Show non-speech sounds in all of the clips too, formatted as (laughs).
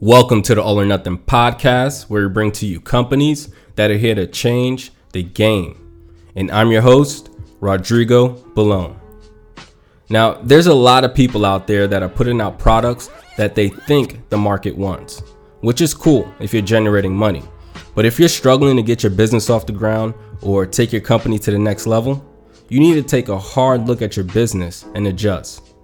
Welcome to the All or Nothing podcast, where we bring to you companies that are here to change the game. And I'm your host, Rodrigo Balone. Now, there's a lot of people out there that are putting out products that they think the market wants, which is cool if you're generating money. But if you're struggling to get your business off the ground or take your company to the next level, you need to take a hard look at your business and adjust.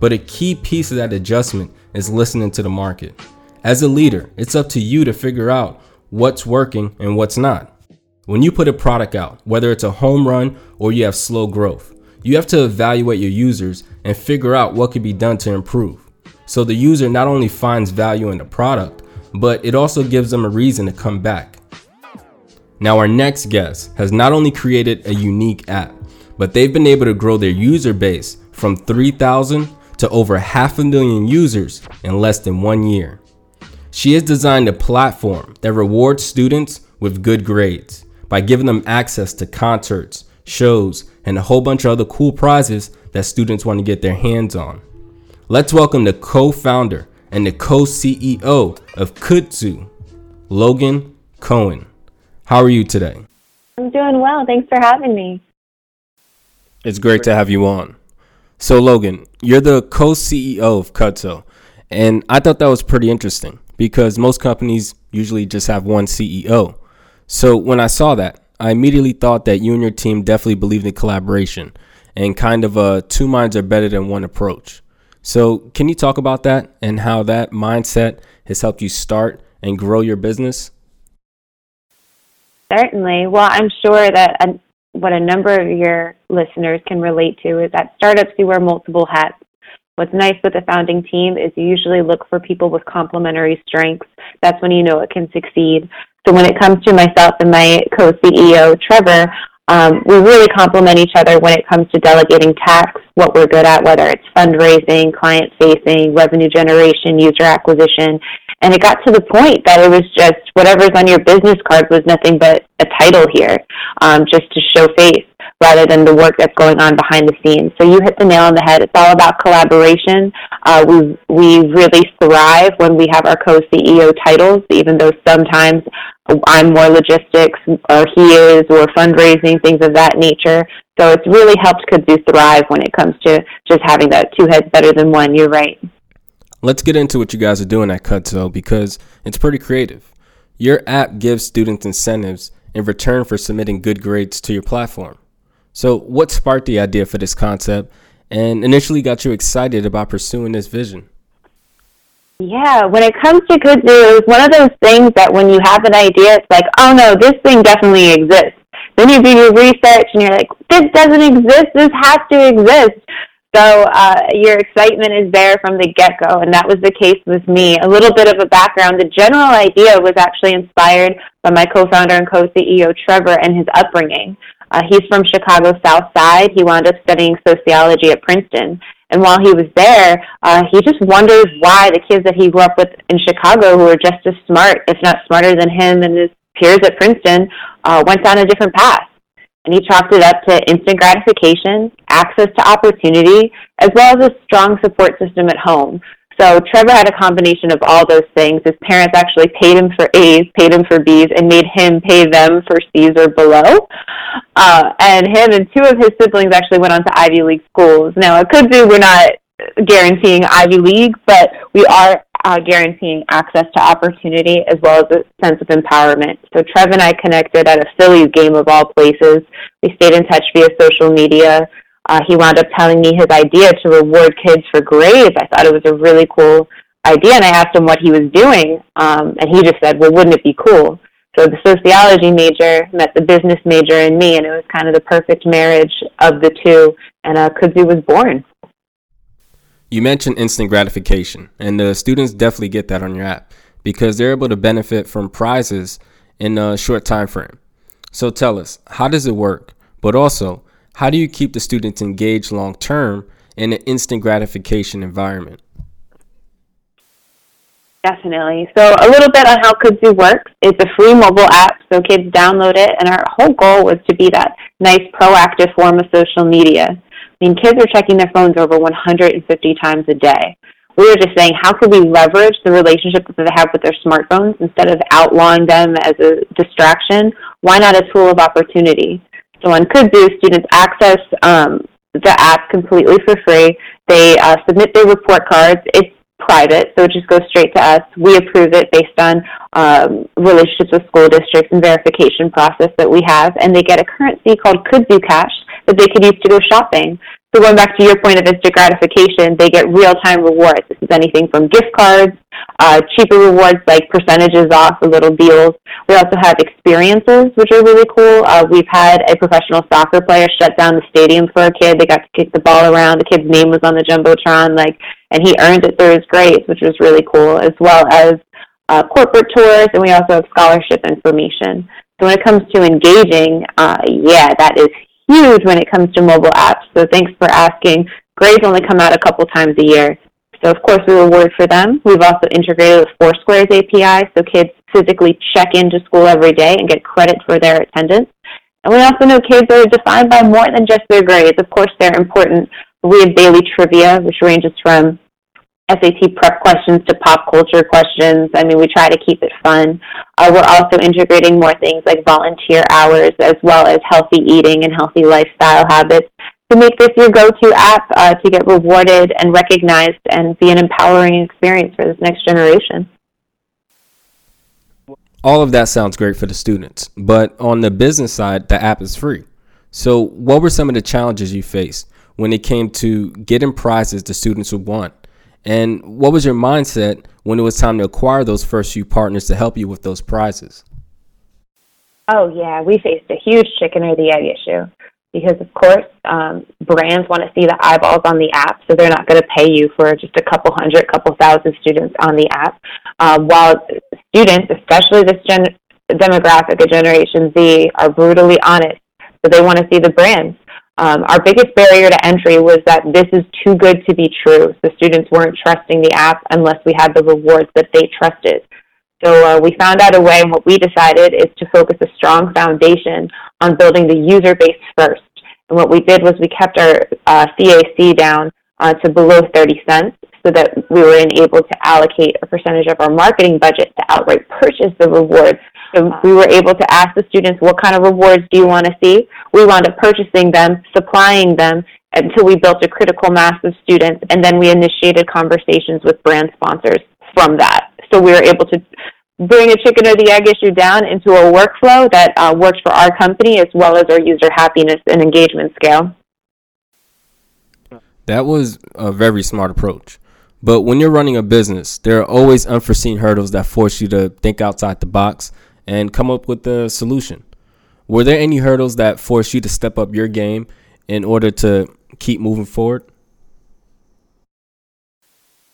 But a key piece of that adjustment is listening to the market. As a leader, it's up to you to figure out what's working and what's not. When you put a product out, whether it's a home run or you have slow growth, you have to evaluate your users and figure out what could be done to improve. So the user not only finds value in the product, but it also gives them a reason to come back. Now, our next guest has not only created a unique app, but they've been able to grow their user base from 3,000 to over half a million users in less than one year. She has designed a platform that rewards students with good grades by giving them access to concerts, shows, and a whole bunch of other cool prizes that students want to get their hands on. Let's welcome the co founder and the co CEO of Kudzoo, Logan Cohen. How are you today? I'm doing well. Thanks for having me. It's great to have you on. So, Logan, you're the co CEO of Kudzoo, and I thought that was pretty interesting because most companies usually just have one CEO. So, when I saw that, I immediately thought that you and your team definitely believed in collaboration and kind of a two minds are better than one approach. So, can you talk about that and how that mindset has helped you start and grow your business? Certainly. Well, I'm sure that a, what a number of your listeners can relate to is that startups you wear multiple hats. What's nice with the founding team is you usually look for people with complementary strengths. That's when you know it can succeed. So when it comes to myself and my co-CEO, Trevor, um, we really complement each other when it comes to delegating tasks, what we're good at, whether it's fundraising, client facing, revenue generation, user acquisition. And it got to the point that it was just whatever's on your business card was nothing but a title here, um, just to show face rather than the work that's going on behind the scenes. So you hit the nail on the head. It's all about collaboration. Uh, we we really thrive when we have our co-CEO titles, even though sometimes I'm more logistics or he is or fundraising, things of that nature. So it's really helped Kudzoo thrive when it comes to just having that two heads better than one. You're right. Let's get into what you guys are doing at Kudzoo because it's pretty creative. Your app gives students incentives in return for submitting good grades to your platform. So, what sparked the idea for this concept and initially got you excited about pursuing this vision? Yeah, when it comes to Kudzoo, it was one of those things that when you have an idea, it's like, oh no, this thing definitely exists. Then you do your research and you're like, this doesn't exist, this has to exist. So uh, your excitement is there from the get go, and that was the case with me. A little bit of a background the general idea was actually inspired by my co founder and co CEO, Trevor, and his upbringing. Uh, he's from Chicago South Side. He wound up studying sociology at Princeton. And while he was there, uh, he just wonders why the kids that he grew up with in Chicago, who were just as smart, if not smarter than him and his peers at Princeton, uh, went down a different path. And he chalked it up to instant gratification, access to opportunity, as well as a strong support system at home. So Trevor had a combination of all those things. His parents actually paid him for A's, paid him for B's, and made him pay them for C's or below. Uh, and him and two of his siblings actually went on to Ivy League schools. Now, it could be we're not guaranteeing Ivy League, but we are uh, guaranteeing access to opportunity as well as a sense of empowerment. So Trev and I connected at a Phillies game of all places. We stayed in touch via social media uh, he wound up telling me his idea to reward kids for grades. I thought it was a really cool idea, and I asked him what he was doing, um, and he just said, "Well, wouldn't it be cool?" So the sociology major met the business major in me, and it was kind of the perfect marriage of the two, and uh, Kudzoo was born. You mentioned instant gratification, and the students definitely get that on your app because they're able to benefit from prizes in a short time frame. So tell us, how does it work? But also, how do you keep the students engaged long term in an instant gratification environment? Definitely. So a little bit on how Kudzoo works. It's a free mobile app, so kids download it, and our whole goal was to be that nice proactive form of social media. I mean, kids are checking their phones over 150 times a day. We were just saying, how could we leverage the relationship that they have with their smartphones instead of outlawing them as a distraction? Why not a tool of opportunity? So on Kudzoo, students access um, the app completely for free. They uh, submit their report cards. It's private, so it just goes straight to us. We approve it based on um, relationships with school districts and verification process that we have, and they get a currency called Kudzoo Cash that they could use to go shopping. So going back to your point of instant gratification, they get real-time rewards. This is anything from gift cards, uh, cheaper rewards like percentages off or little deals. We also have experiences, which are really cool. Uh, we've had a professional soccer player shut down the stadium for a kid. They got to kick the ball around. The kid's name was on the jumbotron, like, and he earned it through his grades, which was really cool, as well as uh, corporate tours, and we also have scholarship information. So when it comes to engaging, uh, yeah, that is huge when it comes to mobile apps. So thanks for asking. Grades only come out a couple times a year. So of course we reward for them. We've also integrated with Foursquare's API so kids physically check into school every day and get credit for their attendance. And we also know kids are defined by more than just their grades. Of course they're important. We have daily trivia, which ranges from SAT prep questions to pop culture questions. I mean, we try to keep it fun. Uh, we're also integrating more things like volunteer hours as well as healthy eating and healthy lifestyle habits to make this your go-to app uh, to get rewarded and recognized and be an empowering experience for this next generation. All of that sounds great for the students, but on the business side, the app is free. So, what were some of the challenges you faced when it came to getting prizes the students would want? And what was your mindset when it was time to acquire those first few partners to help you with those prizes? Oh, yeah, we faced a huge chicken or the egg issue because, of course, um, brands want to see the eyeballs on the app, so they're not going to pay you for just a couple hundred, couple thousand students on the app. Um, while students, especially this gen- demographic of Generation Z, are brutally honest, so they want to see the brands. Um, our biggest barrier to entry was that this is too good to be true. The students weren't trusting the app unless we had the rewards that they trusted. So uh, we found out a way, and what we decided is to focus a strong foundation on building the user base first. And what we did was we kept our uh, CAC down uh, to below 30 cents so that we were able to allocate a percentage of our marketing budget to outright purchase the rewards so we were able to ask the students, what kind of rewards do you want to see? We wound up purchasing them, supplying them until we built a critical mass of students, and then we initiated conversations with brand sponsors from that. So we were able to bring a chicken or the egg issue down into a workflow that uh, works for our company as well as our user happiness and engagement scale. That was a very smart approach. But when you're running a business, there are always unforeseen hurdles that force you to think outside the box and come up with a solution. Were there any hurdles that forced you to step up your game in order to keep moving forward?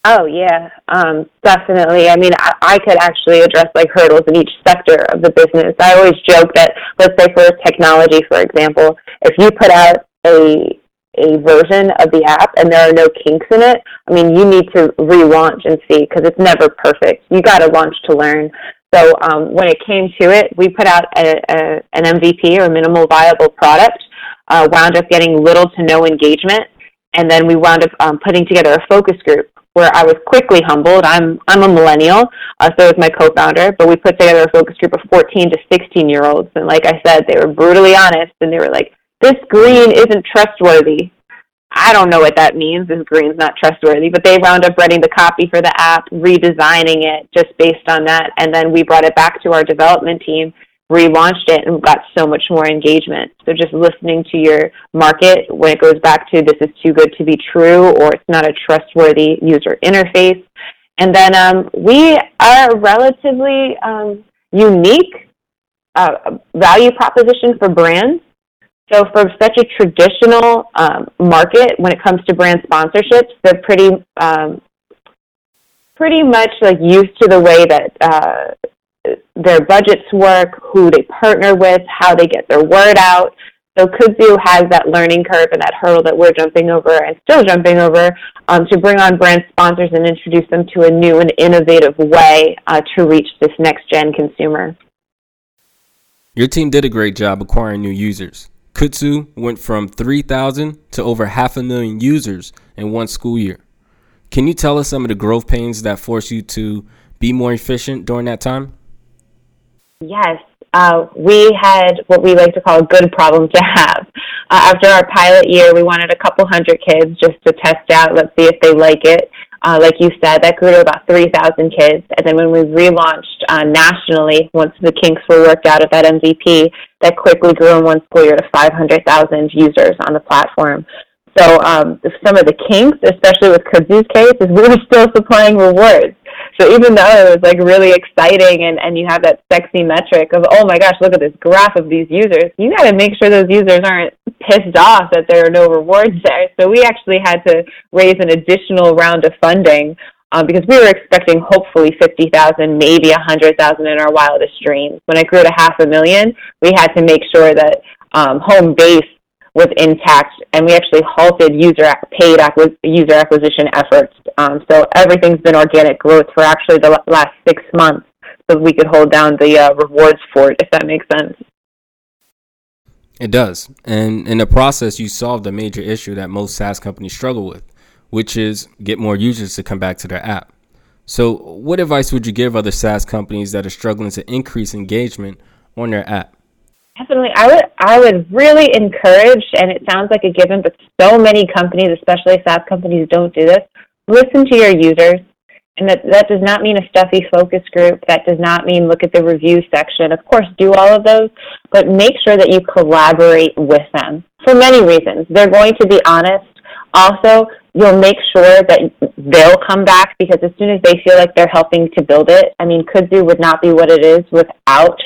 Oh yeah, um, definitely. I mean, I, I could actually address like hurdles in each sector of the business. I always joke that, let's say for technology, for example, if you put out a a version of the app and there are no kinks in it, I mean, you need to relaunch and see because it's never perfect. You got to launch to learn. So um, when it came to it, we put out a, a, an MVP or minimal viable product, uh, wound up getting little to no engagement, and then we wound up um, putting together a focus group where I was quickly humbled. I'm I'm a millennial, uh, so is my co-founder, but we put together a focus group of 14 to 16 year olds, and like I said, they were brutally honest, and they were like, "This green isn't trustworthy." I don't know what that means. This green's not trustworthy, but they wound up writing the copy for the app, redesigning it just based on that, and then we brought it back to our development team, relaunched it, and got so much more engagement. So just listening to your market when it goes back to this is too good to be true, or it's not a trustworthy user interface, and then um, we are a relatively um, unique uh, value proposition for brands so for such a traditional um, market, when it comes to brand sponsorships, they're pretty um, pretty much like used to the way that uh, their budgets work, who they partner with, how they get their word out. So Kudzoo has that learning curve and that hurdle that we're jumping over and still jumping over um, to bring on brand sponsors and introduce them to a new and innovative way uh, to reach this next gen consumer. Your team did a great job acquiring new users. Kudzoo went from 3,000 to over half a million users in one school year. Can you tell us some of the growth pains that forced you to be more efficient during that time? Yes. Uh, we had what we like to call a good problem to have. Uh, after our pilot year, we wanted a couple hundred kids just to test out, let's see if they like it. Uh, like you said, that grew to about 3,000 kids. And then when we relaunched uh, nationally, once the kinks were worked out of that MVP, that quickly grew in one school year to 500,000 users on the platform. So um, some of the kinks, especially with Kudzoo's case, is (laughs) we were still supplying rewards. So even though it was like really exciting and, and you have that sexy metric of, oh my gosh, look at this graph of these users, you got to make sure those users aren't pissed off that there are no rewards there. So we actually had to raise an additional round of funding um, because we were expecting hopefully 50,000, maybe 100,000 in our wildest dreams. When it grew to half a million, we had to make sure that um, home base was intact, and we actually halted user paid user acquisition efforts. Um, so everything's been organic growth for actually the last six months, so we could hold down the uh, rewards for it, if that makes sense. It does, and in the process, you solved a major issue that most SaaS companies struggle with, which is get more users to come back to their app. So, what advice would you give other SaaS companies that are struggling to increase engagement on their app? Definitely, I would I would really encourage, and it sounds like a given, but so many companies, especially SaaS companies, don't do this. Listen to your users, and that that does not mean a stuffy focus group. That does not mean look at the review section. Of course, do all of those, but make sure that you collaborate with them for many reasons. They're going to be honest. Also, you'll make sure that they'll come back because as soon as they feel like they're helping to build it, I mean, Kudzoo would not be what it is without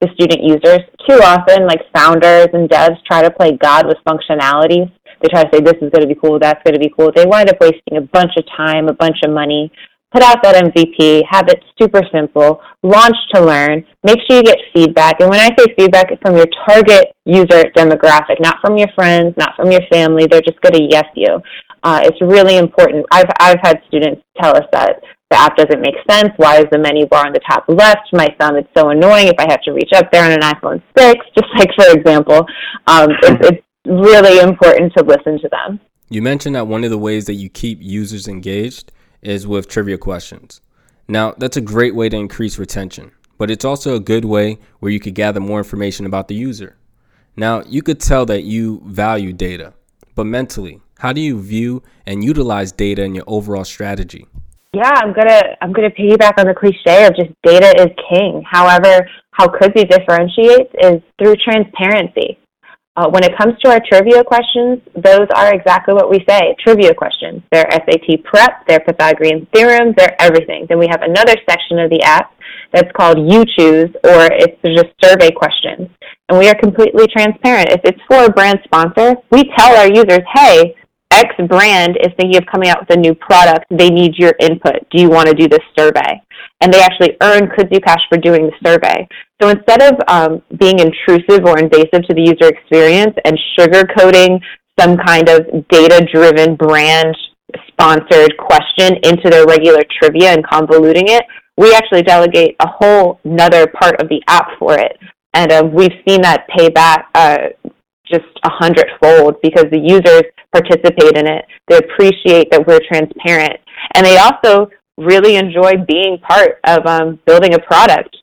the student users. Too often, like founders and devs try to play God with functionalities. They try to say, this is going to be cool, that's going to be cool. They wind up wasting a bunch of time, a bunch of money. Put out that MVP, have it super simple, launch to learn, make sure you get feedback. And when I say feedback, it's from your target user demographic, not from your friends, not from your family. They're just going to yes you. Uh, it's really important. I've, I've had students tell us that the app doesn't make sense. Why is the menu bar on the top left? My thumb is so annoying if I have to reach up there on an iPhone 6, (laughs) just like for example. Um, it's, (laughs) it's really important to listen to them. You mentioned that one of the ways that you keep users engaged is with trivia questions. Now, that's a great way to increase retention, but it's also a good way where you could gather more information about the user. Now, you could tell that you value data, but mentally, how do you view and utilize data in your overall strategy? Yeah, I'm gonna I'm gonna piggyback on the cliche of just data is king. However, how Kudzoo differentiates is through transparency. Uh, when it comes to our trivia questions, those are exactly what we say, trivia questions. They're SAT prep, they're Pythagorean theorems, they're everything. Then we have another section of the app that's called You Choose, or it's just survey questions. And we are completely transparent. If it's for a brand sponsor, we tell our users, hey, X brand is thinking of coming out with a new product, they need your input. Do you want to do this survey? And they actually earn Kudzoo Cash for doing the survey. So instead of um, being intrusive or invasive to the user experience and sugarcoating some kind of data-driven brand sponsored question into their regular trivia and convoluting it, we actually delegate a whole another part of the app for it. And uh, we've seen that pay back uh, just a hundredfold because the users participate in it. They appreciate that we're transparent. And they also really enjoy being part of um, building a product.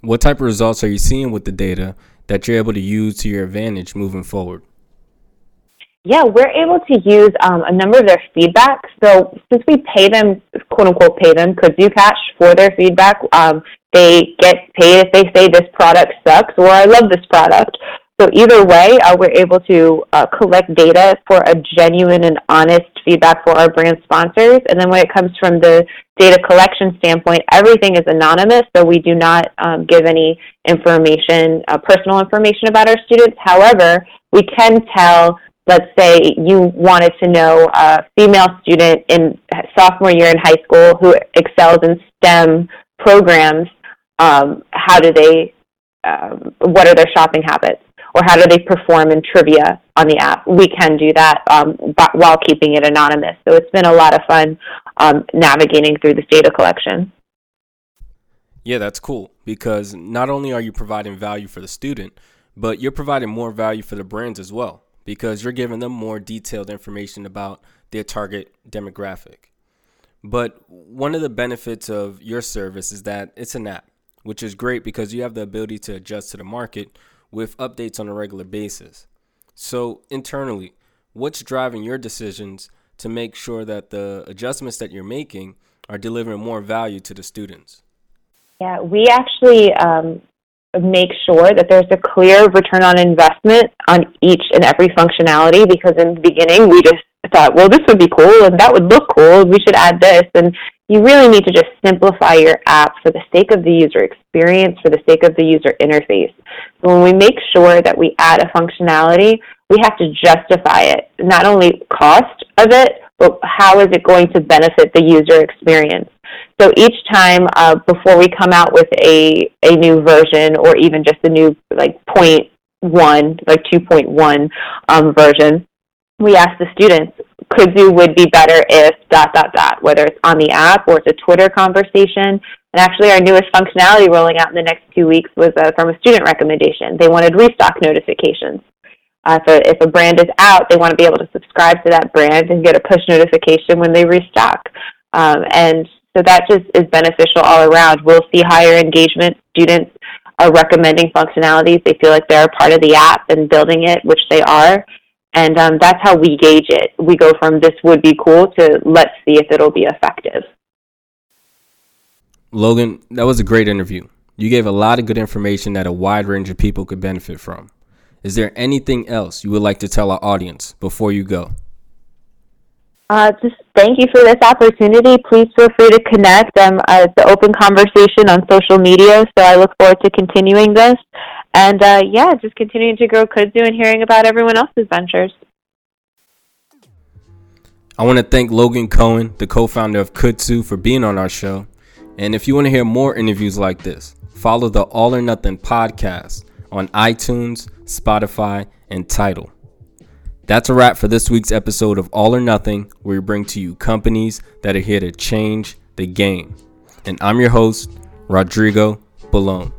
What type of results are you seeing with the data that you're able to use to your advantage moving forward? Yeah, we're able to use um, a number of their feedback. So since we pay them, quote unquote, pay them could Kudzoo Cash for their feedback, um, they get paid if they say this product sucks or I love this product. So either way, uh, we're able to uh, collect data for a genuine and honest feedback for our brand sponsors. And then when it comes from the data collection standpoint, everything is anonymous, so we do not um, give any information, uh, personal information about our students. However, we can tell, let's say you wanted to know a female student in sophomore year in high school who excels in STEM programs, um, how do they, um, what are their shopping habits? Or how do they perform in trivia on the app. We can do that um, but while keeping it anonymous. So it's been a lot of fun um, navigating through this data collection. Yeah, that's cool because not only are you providing value for the student, but you're providing more value for the brands as well because you're giving them more detailed information about their target demographic. But one of the benefits of your service is that it's an app, which is great because you have the ability to adjust to the market with updates on a regular basis. So, internally, what's driving your decisions to make sure that the adjustments that you're making are delivering more value to the students? Yeah, we actually um, make sure that there's a clear return on investment on each and every functionality because in the beginning we just thought, well, this would be cool and that would look cool. We should add this. And you really need to just simplify your app for the sake of the user experience, for the sake of the user interface. So when we make sure that we add a functionality, we have to justify it, not only cost of it, but how is it going to benefit the user experience. So each time uh, before we come out with a, a new version or even just a new like point one, like 2.1 um, version, we ask the students, could Kudzoo would be better if dot dot dot, whether it's on the app or it's a Twitter conversation. And actually, our newest functionality rolling out in the next two weeks was uh, from a student recommendation. They wanted restock notifications. Uh, so if a brand is out, they want to be able to subscribe to that brand and get a push notification when they restock. Um, and so that just is beneficial all around. We'll see higher engagement. Students are recommending functionalities. They feel like they're a part of the app and building it, which they are. And um, that's how we gauge it. We go from this would be cool to let's see if it'll be effective. Logan, that was a great interview. You gave a lot of good information that a wide range of people could benefit from. Is there anything else you would like to tell our audience before you go? Uh, just thank you for this opportunity. Please feel free to connect. Um, uh, it's an open conversation on social media, so I look forward to continuing this. And uh, yeah, just continuing to grow Kudzoo and hearing about everyone else's ventures. I want to thank Logan Cohen, the co founder of Kudzu, for being on our show. And if you want to hear more interviews like this, follow the All or Nothing podcast on iTunes, Spotify, and Tidal. That's a wrap for this week's episode of All or Nothing, where we bring to you companies that are here to change the game. And I'm your host, Rodrigo Balone.